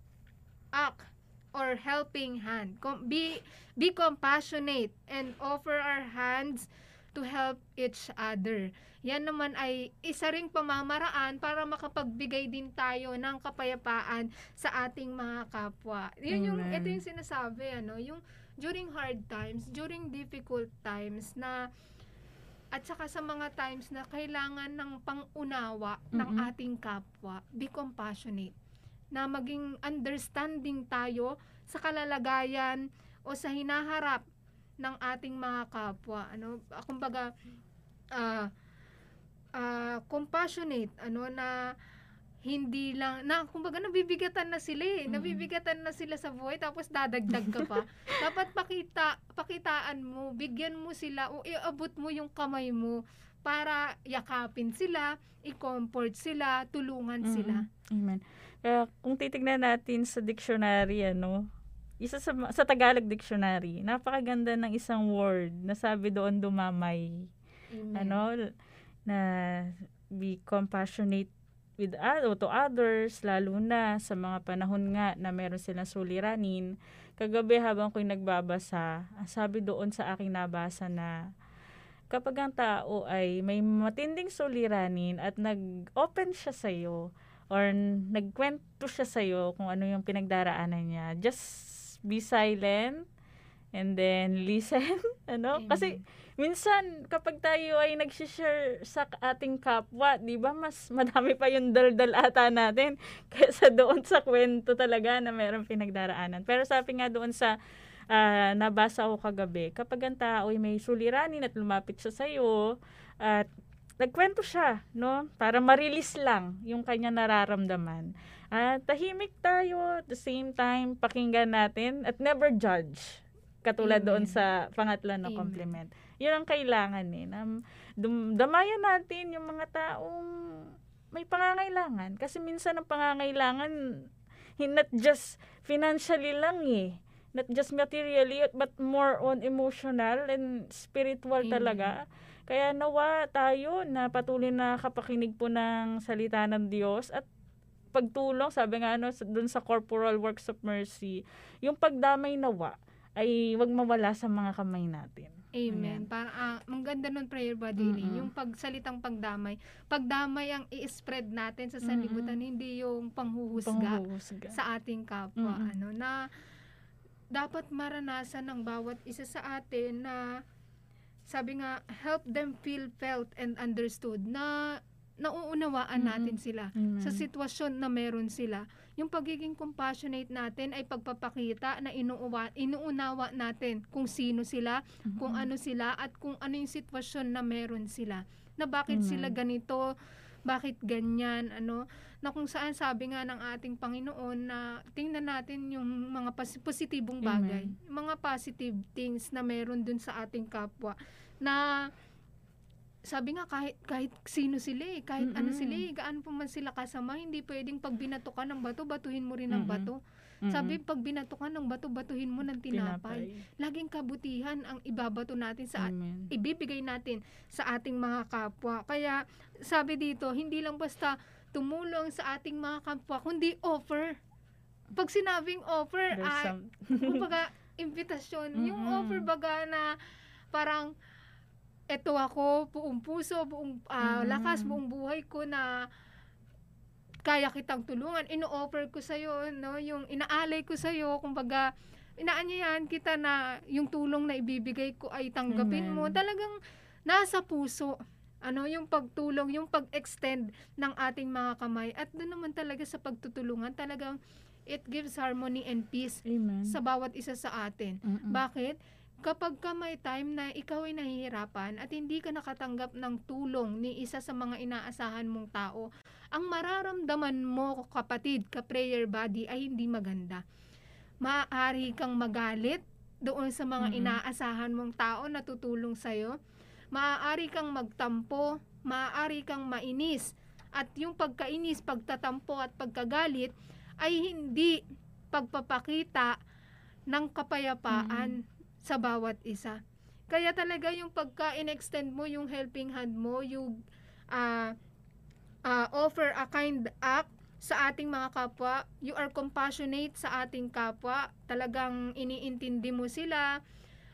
act or helping hand. Com- be be compassionate and offer our hands to help each other. Yan naman ay isa ring pamamaraan para makapagbigay din tayo ng kapayapaan sa ating mga kapwa. Yun yung Amen. ito yung sinasabi ano, yung during hard times, during difficult times na at saka sa mga times na kailangan ng pangunawa ng Mm-mm. ating kapwa, be compassionate. Na maging understanding tayo sa kalalagayan o sa hinaharap ng ating mga kapwa. Ano, kumbaga, ah ah, compassionate, ano, na hindi lang, na, kumbaga nabibigatan na sila eh. Mm. Nabibigatan na sila sa buhay tapos dadagdag ka pa. Dapat pakita, pakitaan mo, bigyan mo sila o iabot mo yung kamay mo para yakapin sila, i-comfort sila, tulungan sila. Mm-mm. Amen. Kaya kung titignan natin sa dictionary, ano, isa sa, sa Tagalog dictionary, napakaganda ng isang word na sabi doon dumamay. Amen. Ano, na be compassionate with o to others, lalo na sa mga panahon nga na meron silang suliranin. Kagabi habang ko'y nagbabasa, sabi doon sa aking nabasa na kapag ang tao ay may matinding suliranin at nag-open siya sa'yo or nagkwento siya sa'yo kung ano yung pinagdaraanan niya, just be silent and then listen. ano? Amen. Kasi minsan kapag tayo ay nag-share sa ating kapwa, 'di ba, mas madami pa yung daldal ata natin kaysa doon sa kwento talaga na meron pinagdaraanan. Pero sabi nga doon sa ah, nabasa ko kagabi, kapag ang tao ay may suliranin at lumapit siya sa iyo at nagkwento siya, no? Para ma-release lang yung kanya nararamdaman. At tahimik tayo at the same time pakinggan natin at never judge. Katulad Amen. doon sa pangatlo na Amen. compliment. Yun ang kailangan eh. Na dum- damayan natin yung mga taong may pangangailangan. Kasi minsan ang pangangailangan, not just financially lang eh. Not just materially, but more on emotional and spiritual Amen. talaga. Kaya nawa tayo na patuloy na kapakinig po ng salita ng Diyos at pagtulong, sabi nga ano, dun sa corporal works of mercy, yung pagdamay nawa ay wag mawala sa mga kamay natin. Amen. Para ah, ang ganda nun prayer body Mm-mm. yung pagsalitang pagdamay. Pagdamay ang i-spread natin sa sanlibutan, hindi yung panghuhusga Panghuhusga. sa ating kapwa. Mm-mm. Ano na dapat maranasan ng bawat isa sa atin na sabi nga help them feel felt and understood na nauunawaan Mm-mm. natin sila Amen. sa sitwasyon na meron sila. Yung pagiging compassionate natin ay pagpapakita na inuuwa, inuunawa natin kung sino sila, kung ano sila, at kung ano yung sitwasyon na meron sila. Na bakit Amen. sila ganito, bakit ganyan, ano, na kung saan sabi nga ng ating Panginoon na tingnan natin yung mga positibong bagay, Amen. yung mga positive things na meron dun sa ating kapwa, na sabi nga kahit kahit sino sila eh, kahit ano Mm-mm. sila eh, gaano pa man sila kasama, hindi pwedeng pag binato ka ng bato, batuhin mo rin ng Mm-mm. bato. Sabi pag binato ka ng bato, batuhin mo ng tinapay. Laging kabutihan ang ibabato natin sa at- Amen. ibibigay natin sa ating mga kapwa. Kaya sabi dito, hindi lang basta tumulong sa ating mga kapwa, kundi offer. Pag sinabing offer, There's ah, some- kumbaga, imbitasyon. Yung Mm-mm. offer baga na parang, eto ako, buong puso, buong ah, Mm. lakas, buong buhay ko na kaya kitang tulungan. Ino-offer ko sa'yo, no? Yung inaalay ko sa'yo, kumbaga, inaanyayan kita na yung tulong na ibibigay ko ay tanggapin mo. Amen. Talagang nasa puso. Ano, yung pagtulong, yung pag-extend ng ating mga kamay. At doon naman talaga sa pagtutulungan, talagang it gives harmony and peace Amen. sa bawat isa sa atin. Mm-mm. Bakit? Kapag ka may time na ikaw ay nahihirapan at hindi ka nakatanggap ng tulong ni isa sa mga inaasahan mong tao, ang mararamdaman mo, kapatid, ka-prayer body, ay hindi maganda. Maaari kang magalit doon sa mga Mhm. inaasahan mong tao na tutulong sa'yo. Maaari kang magtampo, maaari kang mainis. At yung pagkainis, pagtatampo at pagkagalit ay hindi pagpapakita ng kapayapaan sa bawat isa. Kaya talaga yung pagka-in-extend mo yung helping hand mo, yung ah, ah, offer a kind act sa ating mga kapwa, you are compassionate sa ating kapwa, talagang iniintindi mo sila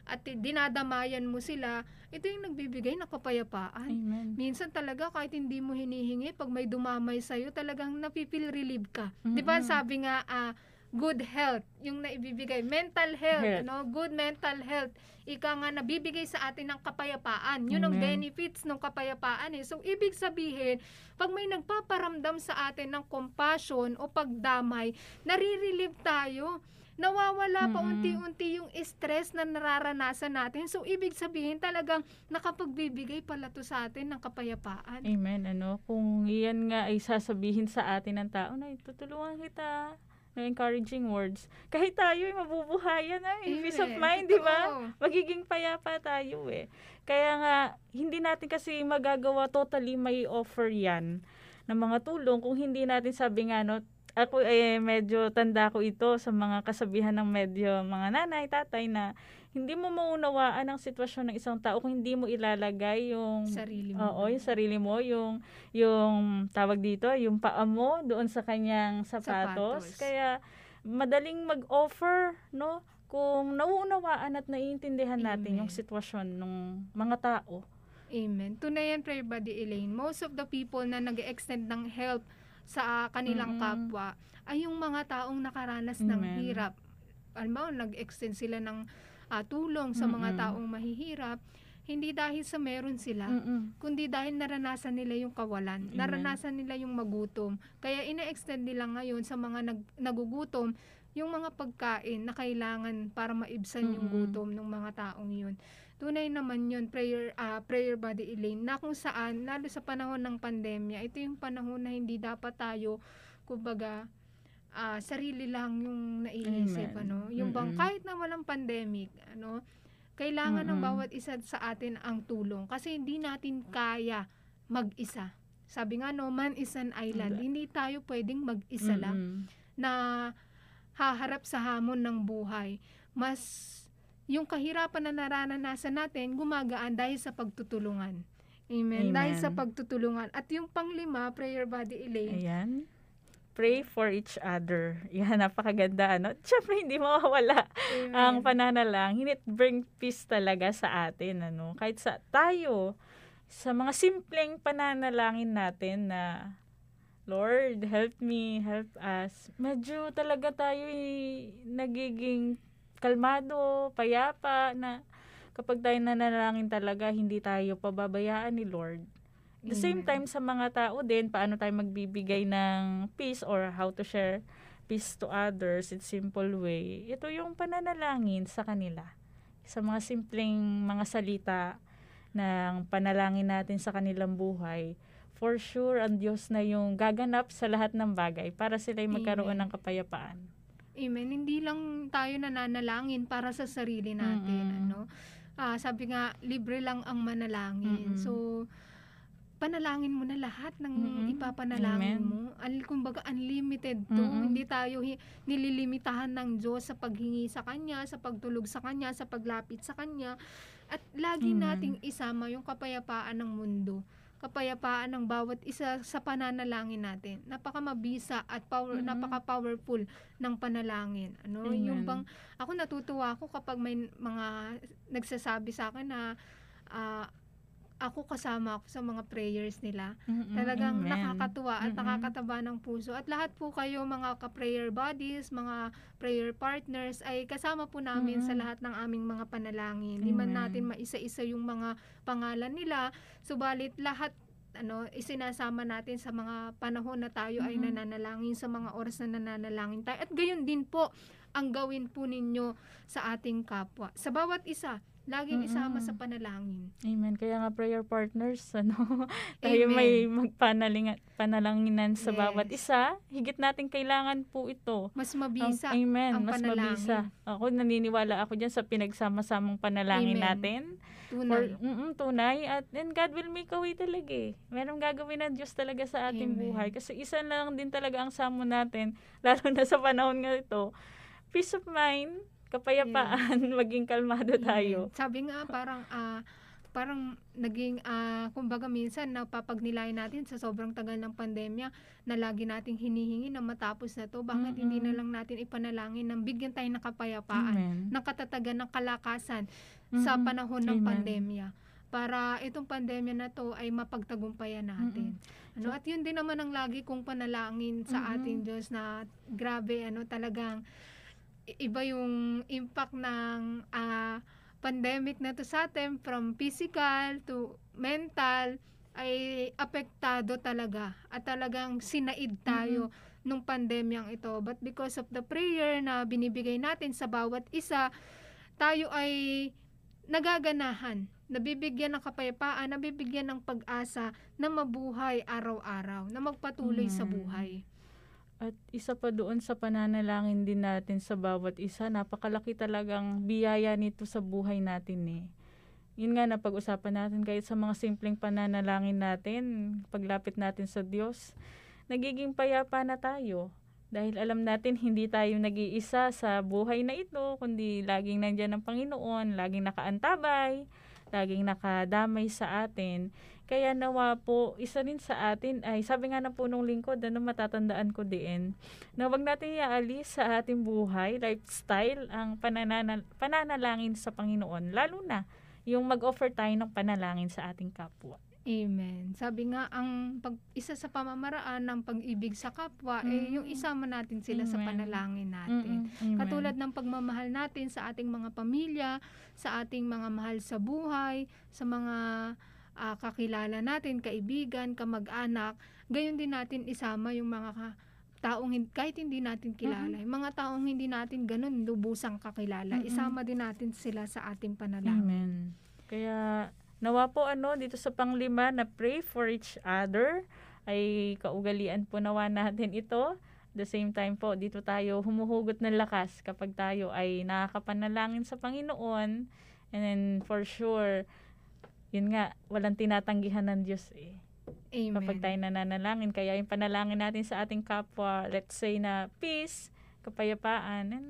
at dinadamayan mo sila, ito yung nagbibigay ng kapayapaan. Amen. Minsan talaga kahit hindi mo hinihingi, pag may dumamay sa'yo, talagang napipil relieve ka. Di ba sabi nga, ah, good health, yung naibibigay. Mental health, Health. no? good mental health. Ika nga nabibigay sa atin ng kapayapaan. Yun ang Amen. benefits ng kapayapaan eh. So, ibig sabihin, pag may nagpaparamdam sa atin ng compassion o pagdamay, nare-relieve tayo nawawala pa unti-unti yung stress na nararanasan natin. So, ibig sabihin talagang nakapagbibigay pala to sa atin ng kapayapaan. Amen. Ano, kung iyan nga ay sasabihin sa atin ng tao na tutulungan kita ng encouraging words, kahit tayo ay mabubuhayan ay peace of Amen. mind, di ba? Magiging payapa tayo eh. Kaya nga, hindi natin kasi magagawa totally may offer yan ng mga tulong kung hindi natin sabi nga, no, ako eh medyo tanda ko ito sa mga kasabihan ng medyo mga nanay, tatay na hindi mo maunawaan ang sitwasyon ng isang tao kung hindi mo ilalagay yung Sarili mo. Oo, yung sarili mo, yung yung tawag dito, yung paa mo doon sa kanyang sapatos. Sapatos. Kaya madaling mag-offer, no? Kung nauunawaan at naiintindihan natin Amen. yung sitwasyon ng mga tao. Amen. Tunay yan, Prayer Buddy Elaine. Most of the people na nag extend ng help sa kanilang Mm-mm. kapwa ay yung mga taong nakaranas ng Amen. hirap. Alam mo, nag-extend sila ng ah, tulong sa mga Mm-mm. taong mahihirap. Hindi dahil sa meron sila, Mm-mm. kundi dahil naranasan nila yung kawalan, Amen. naranasan nila yung magutom. Kaya ina-extend nila ngayon sa mga nag, nagugutom yung mga pagkain na kailangan para maibsan yung Mm-mm. gutom ng mga taong yun. Tunay naman yun, prayer, ah, prayer body Elaine, na kung saan, lalo sa panahon ng pandemya, ito yung panahon na hindi dapat tayo, kumbaga, ah, sarili lang yung naiisip, Amen. ano, yung bang Mm-mm. kahit na walang pandemic, ano, kailangan ng Mm-mm. bawat isa sa atin ang tulong kasi hindi natin kaya mag-isa. Sabi nga no, man is an island. Wala. Hindi tayo pwedeng mag-isa lang Mm-mm. na haharap sa hamon ng buhay. Mas yung kahirapan na naranasan natin gumagaan dahil sa pagtutulungan. Amen. Amen. Dahil sa pagtutulungan. At yung panglima, prayer body Elaine, Ayan. Pray for each other. Yan, napakaganda. Ano? Siyempre, hindi mawawala Amen. ang pananalangin. It bring peace talaga sa atin. Ano? Kahit sa tayo, sa mga simpleng pananalangin natin na Lord, help me, help us. Medyo talaga tayo nagiging kalmado, payapa, na kapag tayo nanalangin talaga, hindi tayo pababayaan ni Lord. At the same time, sa mga tao din, paano tayo magbibigay ng peace or how to share peace to others in simple way. Ito yung pananalangin sa kanila. Sa mga simpleng mga salita ng panalangin natin sa kanilang buhay, for sure, ang Diyos na yung gaganap sa lahat ng bagay para sila'y magkaroon ng kapayapaan. Amen. Hindi lang tayo nananalangin para sa sarili natin, Mm-mm. ano. Ah, sabi nga libre lang ang manalangin. Mm-mm. So panalangin mo na lahat ng Mm-mm. ipapanalangin Amen. mo. Al, kumbaga unlimited to. Mm-mm. Hindi tayo hi- nililimitahan ng Diyos sa paghingi sa Kanya, sa pagtulog sa Kanya, sa paglapit sa Kanya. At lagi Amen. nating isama yung kapayapaan ng mundo kapayapaan ng bawat isa sa pananalangin natin. Napakamabisa at power, Mm-mm. napaka-powerful ng panalangin. Ano, Amen. yung bang ako natutuwa ako kapag may mga nagsasabi sa akin na ah, ako kasama ako sa mga prayers nila. Mm-mm. Talagang Amen. nakakatuwa at Mm-mm. nakakataba ng puso. At lahat po kayo mga ka-prayer buddies, mga prayer partners ay kasama po namin sa Mm-mm. lahat ng aming mga panalangin. Di man natin maisa-isa yung mga pangalan nila, subalit lahat ano isinasama natin sa mga panahon na tayo ay Mm-mm. nananalangin sa mga oras na nananalangin tayo. At gayon din po ang gawin po ninyo sa ating kapwa. Sa bawat isa, laging isama Mm-mm. sa panalangin. Amen. Kaya nga prayer partners, ano, tayo Amen. may magpanalingan, panalanginan sa Yes. bawat isa. Higit natin kailangan po ito. Mas Ang- mabisa amen. ang Mas panalangin. mabisa. Ako, naniniwala ako dyan sa pinagsama-samang panalangin Amen. natin. Tunay. mm tunay. At then God will make a way talaga eh. Meron gagawin ng Diyos talaga sa ating Amen. buhay. Kasi isa lang din talaga ang samo natin, lalo na sa panahon nga ito. Peace of mind, kapayapaan, maging kalmado tayo. Amen. Sabi nga parang ah, parang naging ah, kumbaga minsan napapagnilayan natin sa sobrang tagal ng pandemya na lagi nating hinihingi na matapos na to. Bakit hindi na lang natin ipanalangin ng bigyan tayo ng kapayapaan, Amen. ng katatagan, ng kalakasan sa Mm-mm. panahon ng Amen. pandemya para itong pandemya na to ay mapagtagumpayan natin. Ano at yun din naman ang lagi kong panalangin sa Mm-mm. ating Diyos na grabe ano talagang iba yung impact ng ah, pandemic na to sa atin from physical to mental ay apektado talaga at talagang sinaid tayo nung pandemyang ito. But because of the prayer na binibigay natin sa bawat isa, tayo ay nagaganahan, nabibigyan ng kapayapaan, nabibigyan ng pag-asa na mabuhay araw-araw, na magpatuloy sa Amen. buhay. At isa pa doon sa pananalangin din natin sa bawat isa, napakalaki talagang biyaya nito sa buhay natin eh. Yun nga na pag-usapan natin kahit sa mga simpleng pananalangin natin, paglapit natin sa Diyos, nagiging payapa na tayo. Dahil alam natin hindi tayo nag-iisa sa buhay na ito, kundi laging nandyan ang Panginoon, laging nakaantabay, laging nakadamay sa atin. Kaya nawa po, isa rin sa atin ay, sabi nga ng punong lingkod, ano matatandaan ko din, na wag natin iaalis sa ating buhay, lifestyle, ang pananal- pananalangin sa Panginoon. Lalo na, yung mag-offer tayo ng panalangin sa ating kapwa. Amen. Sabi nga, ang pag, isa sa pamamaraan ng pag-ibig sa kapwa, eh, Mm. yung isama natin sila sa Amen. panalangin natin. Mm-mm. Amen. Katulad ng pagmamahal natin sa ating mga pamilya, sa ating mga mahal sa buhay, sa mga ah, kakilala natin, kaibigan, kamag-anak, gayon din natin isama yung mga ka- taong kahit hindi natin kilala, yung mga taong hindi natin ganun lubusang kakilala, Mm-mm. isama din natin sila sa ating panalangin. Amen. Kaya nawa po ano dito sa panglima na pray for each other ay kaugalian po nawa natin ito. The same time po dito tayo humuhugot ng lakas kapag tayo ay nakakapanalangin sa Panginoon. And then for sure yun nga walang tinatanggihan ng Diyos eh. Amen. Kapag tayo nananalangin kaya yung panalangin natin sa ating kapwa let's say na peace, kapayapaan and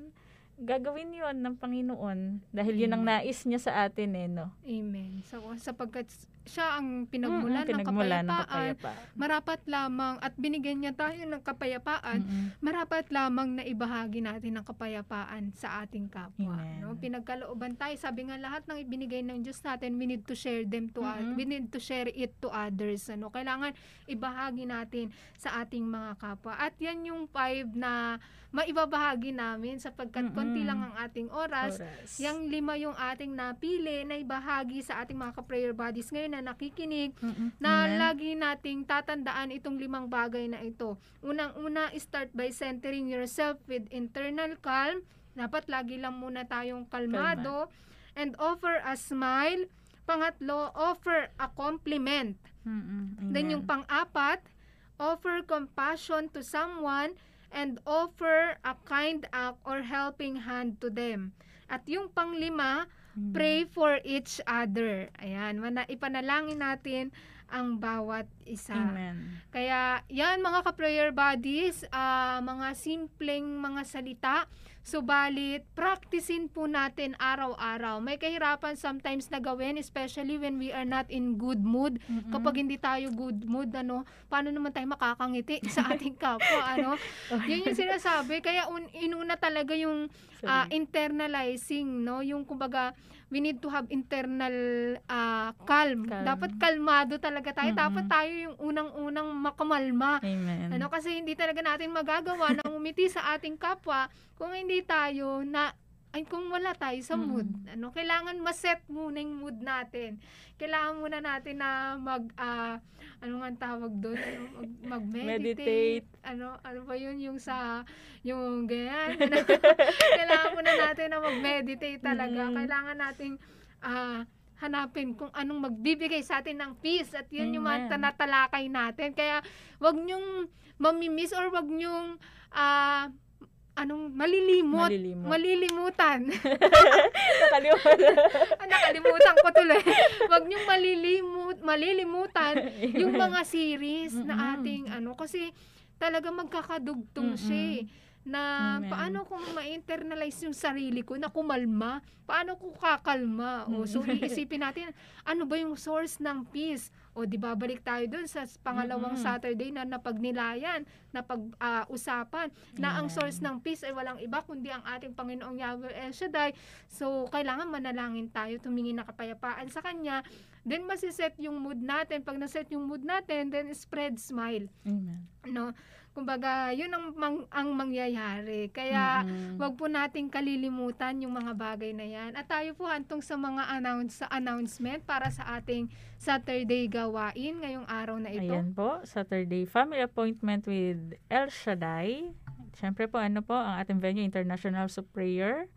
gagawin yon ng Panginoon dahil yun ang Amen. nais niya sa atin eh no. Amen. So, sapagkat siya ang pinagmulan, Mm-mm, ng pinagmulan ng kapayapaan, kapayapaan. marapat lamang at binigyan niya tayo ng kapayapaan, Mm-mm. marapat lamang na ibahagi natin ang kapayapaan sa ating kapwa. Amen. No? Pinagkalooban tayo. Sabi nga lahat ng ibinigay ng Diyos natin, we need to share them to Mm-mm. we need to share it to others. Ano? Kailangan ibahagi natin sa ating mga kapwa. At yan yung five na maibabahagi namin sapagkat Mm-mm. Konti lang ang ating oras. Oras. Yang lima yung ating napili na ibahagi sa ating mga ka-prayer buddies ngayon na nakikinig Mm-mm. na Amen. lagi nating tatandaan itong limang bagay na ito. Unang-una, start by centering yourself with internal calm. Dapat lagi lang muna tayong kalmado. And offer a smile. Pangatlo, offer a compliment. Then yung pang-apat, offer compassion to someone and offer a kind act or helping hand to them. At yung panglima, Amen. pray for each other. Ayan, ipanalangin natin ang bawat isa. Amen. Kaya yan mga ka-prayer buddies, ah, mga simpleng mga salita, subalit practicein po natin araw-araw. May kahirapan sometimes na gawin, especially when we are not in good mood. Mm-mm. Kapag hindi tayo good mood, ano, paano naman tayo makakangiti sa ating kapwa, ano? Yun yung sinasabi. Kaya un, inuna talaga yung Sorry. internalizing, no? Yung kumbaga, we need to have internal ah, calm. Calm. Dapat kalmado talaga tayo. Mm-mm. Dapat tayo yung unang-unang makamalma. Amen. Ano kasi hindi talaga natin magagawa na umiti sa ating kapwa kung hindi tayo na ay kung wala tayo sa Mm. mood. Ano, kailangan ma-set muna yung mood natin. Kailangan muna natin na mag ah, ano nga tawag doon? Ano, mag, mag-meditate. Meditate. Ano, ano ba yun yung sa yung ganyan. Kailangan muna natin na mag-meditate talaga. Mm. Kailangan nating ah, hanapin kung anong magbibigay sa atin ng peace at yun yung mga Amen. tanatalakay natin. Kaya wag nyong mamimiss or wag nyong ah, anong malilimot, Malilimot. malilimutan. Nakalimutan. Ah, nakalimutan ko tuloy. wag nyong malilimut, malilimutan yung mga series na ating ano kasi talaga magkakadugtong Mm-mm. siya eh. na Amen. paano kung ma-internalize yung sarili ko na kumalma, paano ko kakalma? O, so iisipin natin, ano ba yung source ng peace? O di ba balik tayo dun sa pangalawang Mm-mm. Saturday na napagnilayan, napag-usapan na ang Amen. source ng peace ay walang iba kundi ang ating Panginoong Yahweh El Shaddai. So kailangan manalangin tayo, tumingin na kapayapaan sa Kanya then masiset yung mood natin. Pag naset yung mood natin, then spread smile. Amen. No? Kumbaga, yun ang, mang- ang mangyayari. Kaya, Mm-mm. wag po nating kalilimutan yung mga bagay na yan. At tayo po hantong sa mga announce, sa announcement para sa ating Saturday gawain ngayong araw na ito. Ayan po, Saturday family appointment with El Shaddai. Siyempre po, ano po, ang ating venue, International of Prayer.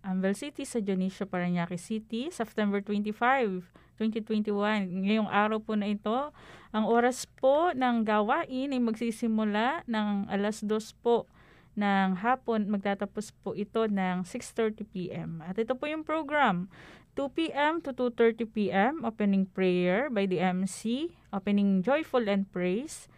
Anvil City sa Dionisio, Paranaque City, September 25, 2021. Ngayong araw po na ito, ang oras po ng gawain ay magsisimula ng alas 2 po ng hapon. Magtatapos po ito ng 6.30 p.m. At ito po yung program. 2 p.m. to 2.30 p.m. Opening prayer by the MC. Opening Joyful and Praise.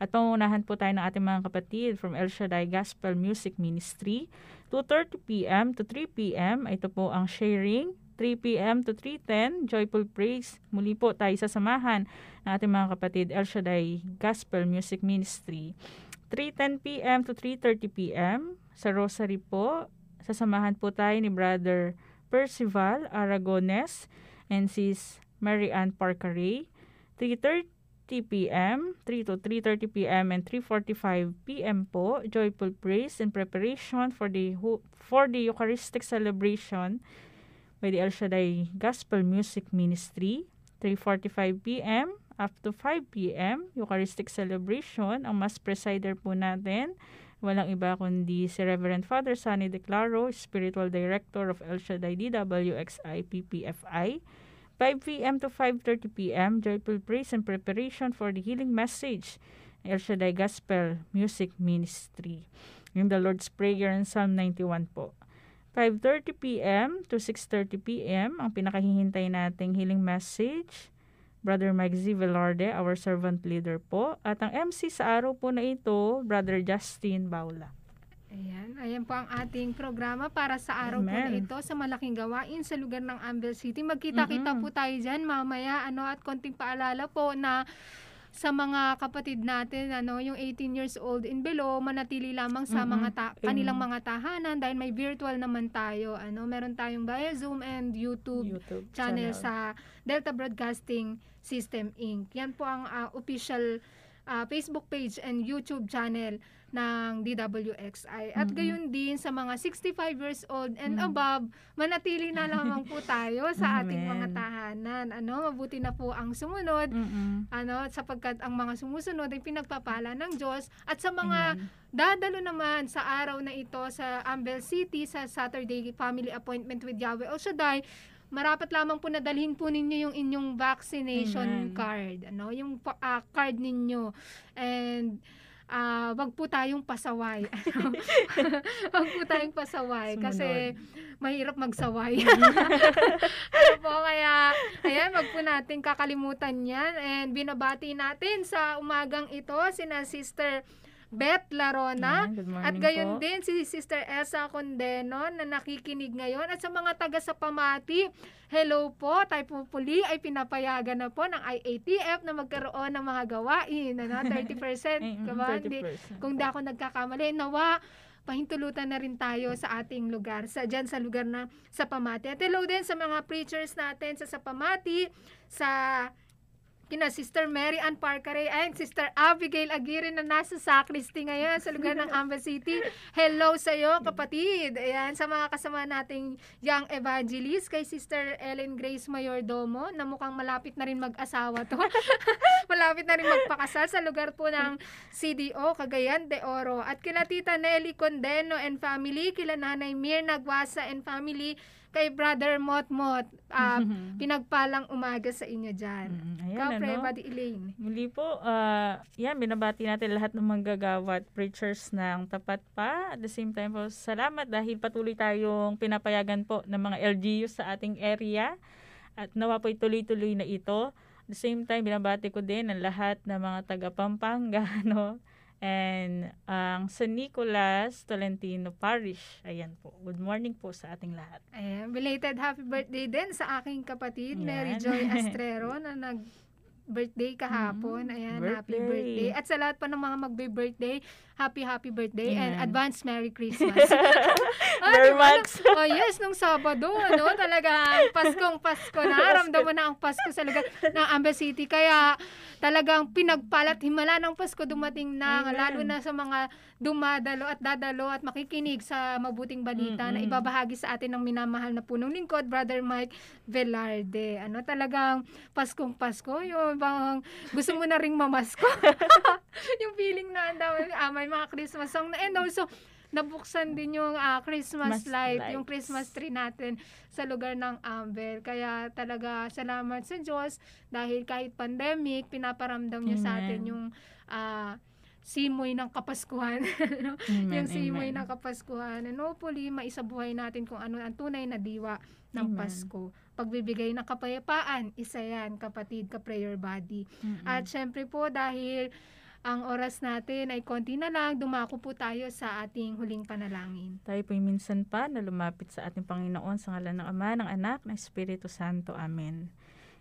At pangunahan po tayo ng ating mga kapatid from El Shaddai Gospel Music Ministry. 2.30 p.m. to 3 p.m. Ito po ang sharing. 3 p.m. to 3.10, Joyful Praise. Muli po tayo sasamahan ng ating mga kapatid El Shaddai Gospel Music Ministry. 3.10 p.m. to 3.30 p.m. Sa Rosary po, sasamahan po tayo ni Brother Percival Aragones and Sis Mary Ann Parcaray. 3.30 p.m., 3 to 3.30 p.m. and 3.45 p.m. po, Joyful Praise in preparation for the, for the Eucharistic celebration by the El Shaddai Gospel Music Ministry. 3.45 p.m. up to 5 p.m. Eucharistic celebration. Ang Mass Presider po natin, walang iba kundi si Reverend Father Sunny Declaro, Spiritual Director of El Shaddai DWXI PPFI. 5 p.m. to 5.30 p.m. Joyful Praise and Preparation for the Healing Message. El Shaddai Gospel Music Ministry. Yung the Lord's Prayer and Psalm 91 po. 5.30 p.m. to 6.30 p.m. ang pinakahihintay nating healing message. Brother Mike Z. Velarde, our servant leader po. At ang MC sa araw po na ito, Brother Justin Baula. Ayan, ayan po ang ating programa para sa araw po na Amen. ito sa malaking gawain sa lugar ng Ambel City. Magkita-kita Mhm. po tayo dyan mamaya ano at konting paalala po na sa mga kapatid natin ano yung 18 years old in below manatili lamang sa Mhm. mga ta- kanilang mga tahanan dahil may virtual naman tayo ano meron tayong via Zoom and YouTube, YouTube channel sa Delta Broadcasting System Inc. Yan po ang ah, official ah, Facebook page and YouTube channel ng DWXI. At Mhm. gayon din sa mga 65 years old and Mhm. above, manatili na lamang po tayo sa ating mga tahanan. Ano, mabuti na po ang sumunod. Mm-mm. Ano, sapagkat ang mga sumusunod ay pinagpapala ng Diyos at sa mga Amen. Dadalo naman sa araw na ito sa Ambel City sa Saturday Family Appointment with Yahweh El Shaddai. Marapat lamang po na dalhin po ninyo yung inyong vaccination Amen. card, ano, yung ah, card ninyo. And ah wag po tayong pasaway. Ano? wag po tayong pasaway kasi mahirap magsaway. ano po, kaya, ayan, wag po natin kakalimutan yan. And binabati natin sa umagang ito, sina Sister Beth Larona. Ayan, morning At gayon po. din si Sister Elsa Condeno na nakikinig ngayon. At sa mga taga sa Pamati, hello po, tayo po puli ay pinapayagan na po ng IATF na magkaroon ng mga gawain. Ano, 30%. Ay, mm, diba? Hindi- 30%. kung di ako nagkakamali, nawa, pahintulutan na rin tayo sa ating lugar, sa dyan sa lugar na sa Pamati. At hello din sa mga preachers natin sa Sapamati, sa kina Sister Mary Ann Parcaray and Sister Abigail Aguirre na nasa sacristy ngayon sa lugar ng Amba City. Hello sa iyo, kapatid. Ayan, sa mga kasama nating young evangelist, kay Sister Ellen Grace Mayordomo, na mukhang malapit na rin mag-asawa to. malapit na rin magpakasal sa lugar po ng CDO, Cagayan de Oro. At kila Tita Nelly Condeno and family, kila Nanay Mir Nagwasa and family, kay Brother Motmot. Ah, pinagpalang umaga sa inyo dyan. Mm, ayan, Ikaw, Pre, ano? Buddy Elaine. Muli po, ah, yan, binabati natin lahat ng manggagawa at preachers ng tapat pa. At the same time po, salamat dahil patuloy tayong pinapayagan po ng mga LGU sa ating area. At nawa po tuloy-tuloy na ito. At the same time, binabati ko din ang lahat ng mga taga Pampanga, no? And ang San Nicolas Tolentino Parish. Ayan po. Good morning po sa ating lahat. Ayan, belated happy birthday din sa aking kapatid, Ayan. Mary Joy Astrero, na nag birthday kahapon. Ayan, happy birthday. birthday. At sa lahat pa ng mga magbe-birthday, happy happy birthday and Amen. advance Merry Christmas. Ah, Very much. Oh yes, nung Sabado, ano, talaga Paskong Pasko na. Ramdam mo na ang Pasko sa lugar ng Amba City. Kaya talagang pinagpalat himala ng Pasko dumating na, Amen. lalo na sa mga dumadalo at dadalo at makikinig sa mabuting balita na Mm-mm. ibabahagi sa atin ng minamahal na punong lingkod, Brother Mike Velarde. Ano talagang Paskong Pasko, yung bang gusto mo na ring mamasko. yung feeling na dami, ah, may mga Christmas song na and also nabuksan din yung ah, Christmas Mas light, lights. yung Christmas tree natin sa lugar ng Ambel. Kaya talaga salamat sa Diyos dahil kahit pandemic, pinaparamdam niya sa Amen. atin yung ah, simoy ng Kapaskuhan. Amen, yung simoy amen. ng Kapaskuhan. And hopefully, maisabuhay natin kung ano ang tunay na diwa ng Amen. Pasko. Pagbibigay ng kapayapaan, isa yan, kapatid, ka-prayer body. Mm-mm. At syempre po, dahil ang oras natin ay konti na lang, dumako po tayo sa ating huling panalangin. Tayo po'y minsan pa na lumapit sa ating Panginoon sa ngalan ng Ama, ng Anak, ng Espiritu Santo. Amen.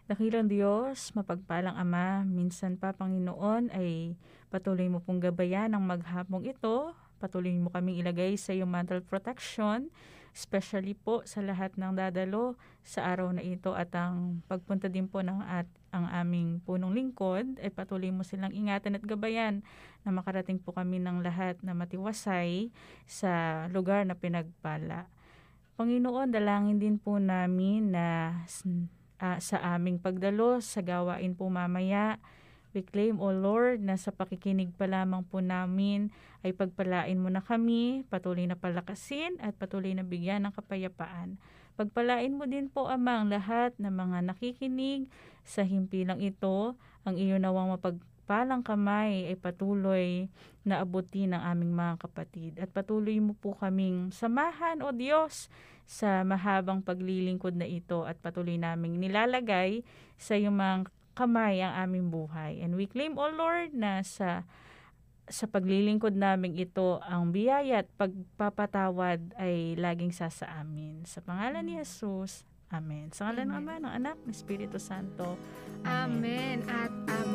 Dakilang Diyos, mapagpalang Ama, minsan pa Panginoon ay patuloy mo pong gabayan ang maghapong ito. Patuloy mo kaming ilagay sa iyong mantle protection, especially po sa lahat ng dadalo sa araw na ito at ang pagpunta din po ng at ang aming punong lingkod ay patuloy mo silang ingatan at gabayan na makarating po kami ng lahat na matiwasay sa lugar na pinagpala. Panginoon, dalangin din po namin na ah, sa aming pagdalo sa gawain po mamaya, we claim, O Lord, na sa pakikinig pa lamang po namin ay pagpalain mo na kami, patuloy na palakasin at patuloy na bigyan ng kapayapaan. Pagpalain mo din po, Ama, ang lahat ng mga nakikinig sa himpilang ito, ang iyo nawang mapagpalang kamay ay patuloy na abutin ng aming mga kapatid. At patuloy mo po kaming samahan, O Diyos, sa mahabang paglilingkod na ito at patuloy naming nilalagay sa iyong mga kamay ang aming buhay. And we claim, O Lord, na sa sa paglilingkod namin ito, ang biyaya at pagpapatawad ay laging sa sa amin. Sa pangalan ni Jesus, Amen. Sa ngalan ng Ama, ng Anak, ng Espiritu Santo. Amen at Amen.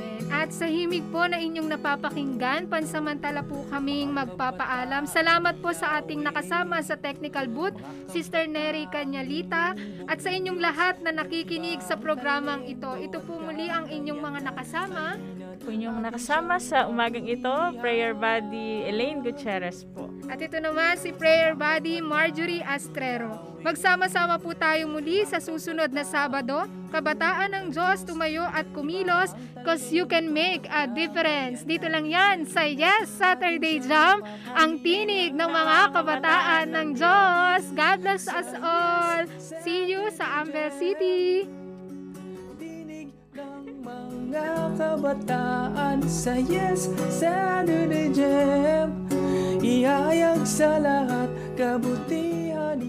At sa himig po na inyong napapakinggan, pansamantala po kaming magpapaalam. Salamat po sa ating nakasama sa technical booth, Sister Neri Canyalita, at sa inyong lahat na nakikinig sa programang ito. Ito po muli ang inyong mga nakasama. Inyong nakasama sa umagang ito, Prayer Buddy Elaine Gutierrez po. At ito naman si Prayer Buddy Marjorie Astrero. Magsama-sama po tayo muli sa susunod na Sabado. Kabataan ng Diyos tumayo at kumilos cause you can make a difference. Dito lang yan sa Yes Saturday Jam, ang tinig ng mga kabataan ng Diyos. God bless us all. See you sa Ambel City. Dinig ng mga kabataan sa Yes Saturday Jam Sa lahat kabutihan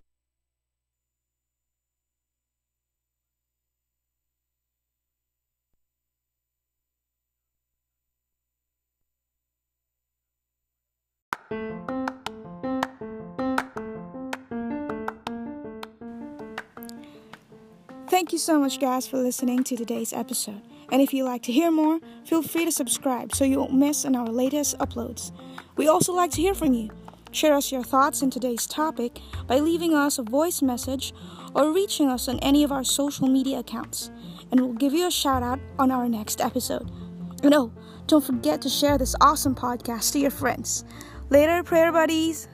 Thank you so much, guys, for listening to today's episode. And if you'd like to hear more, feel free to subscribe so you won't miss on our latest uploads. We also like to hear from you. Share us your thoughts on today's topic by leaving us a voice message or reaching us on any of our social media accounts. And we'll give you a shout out on our next episode. And oh, don't forget to share this awesome podcast to your friends. Later, prayer buddies.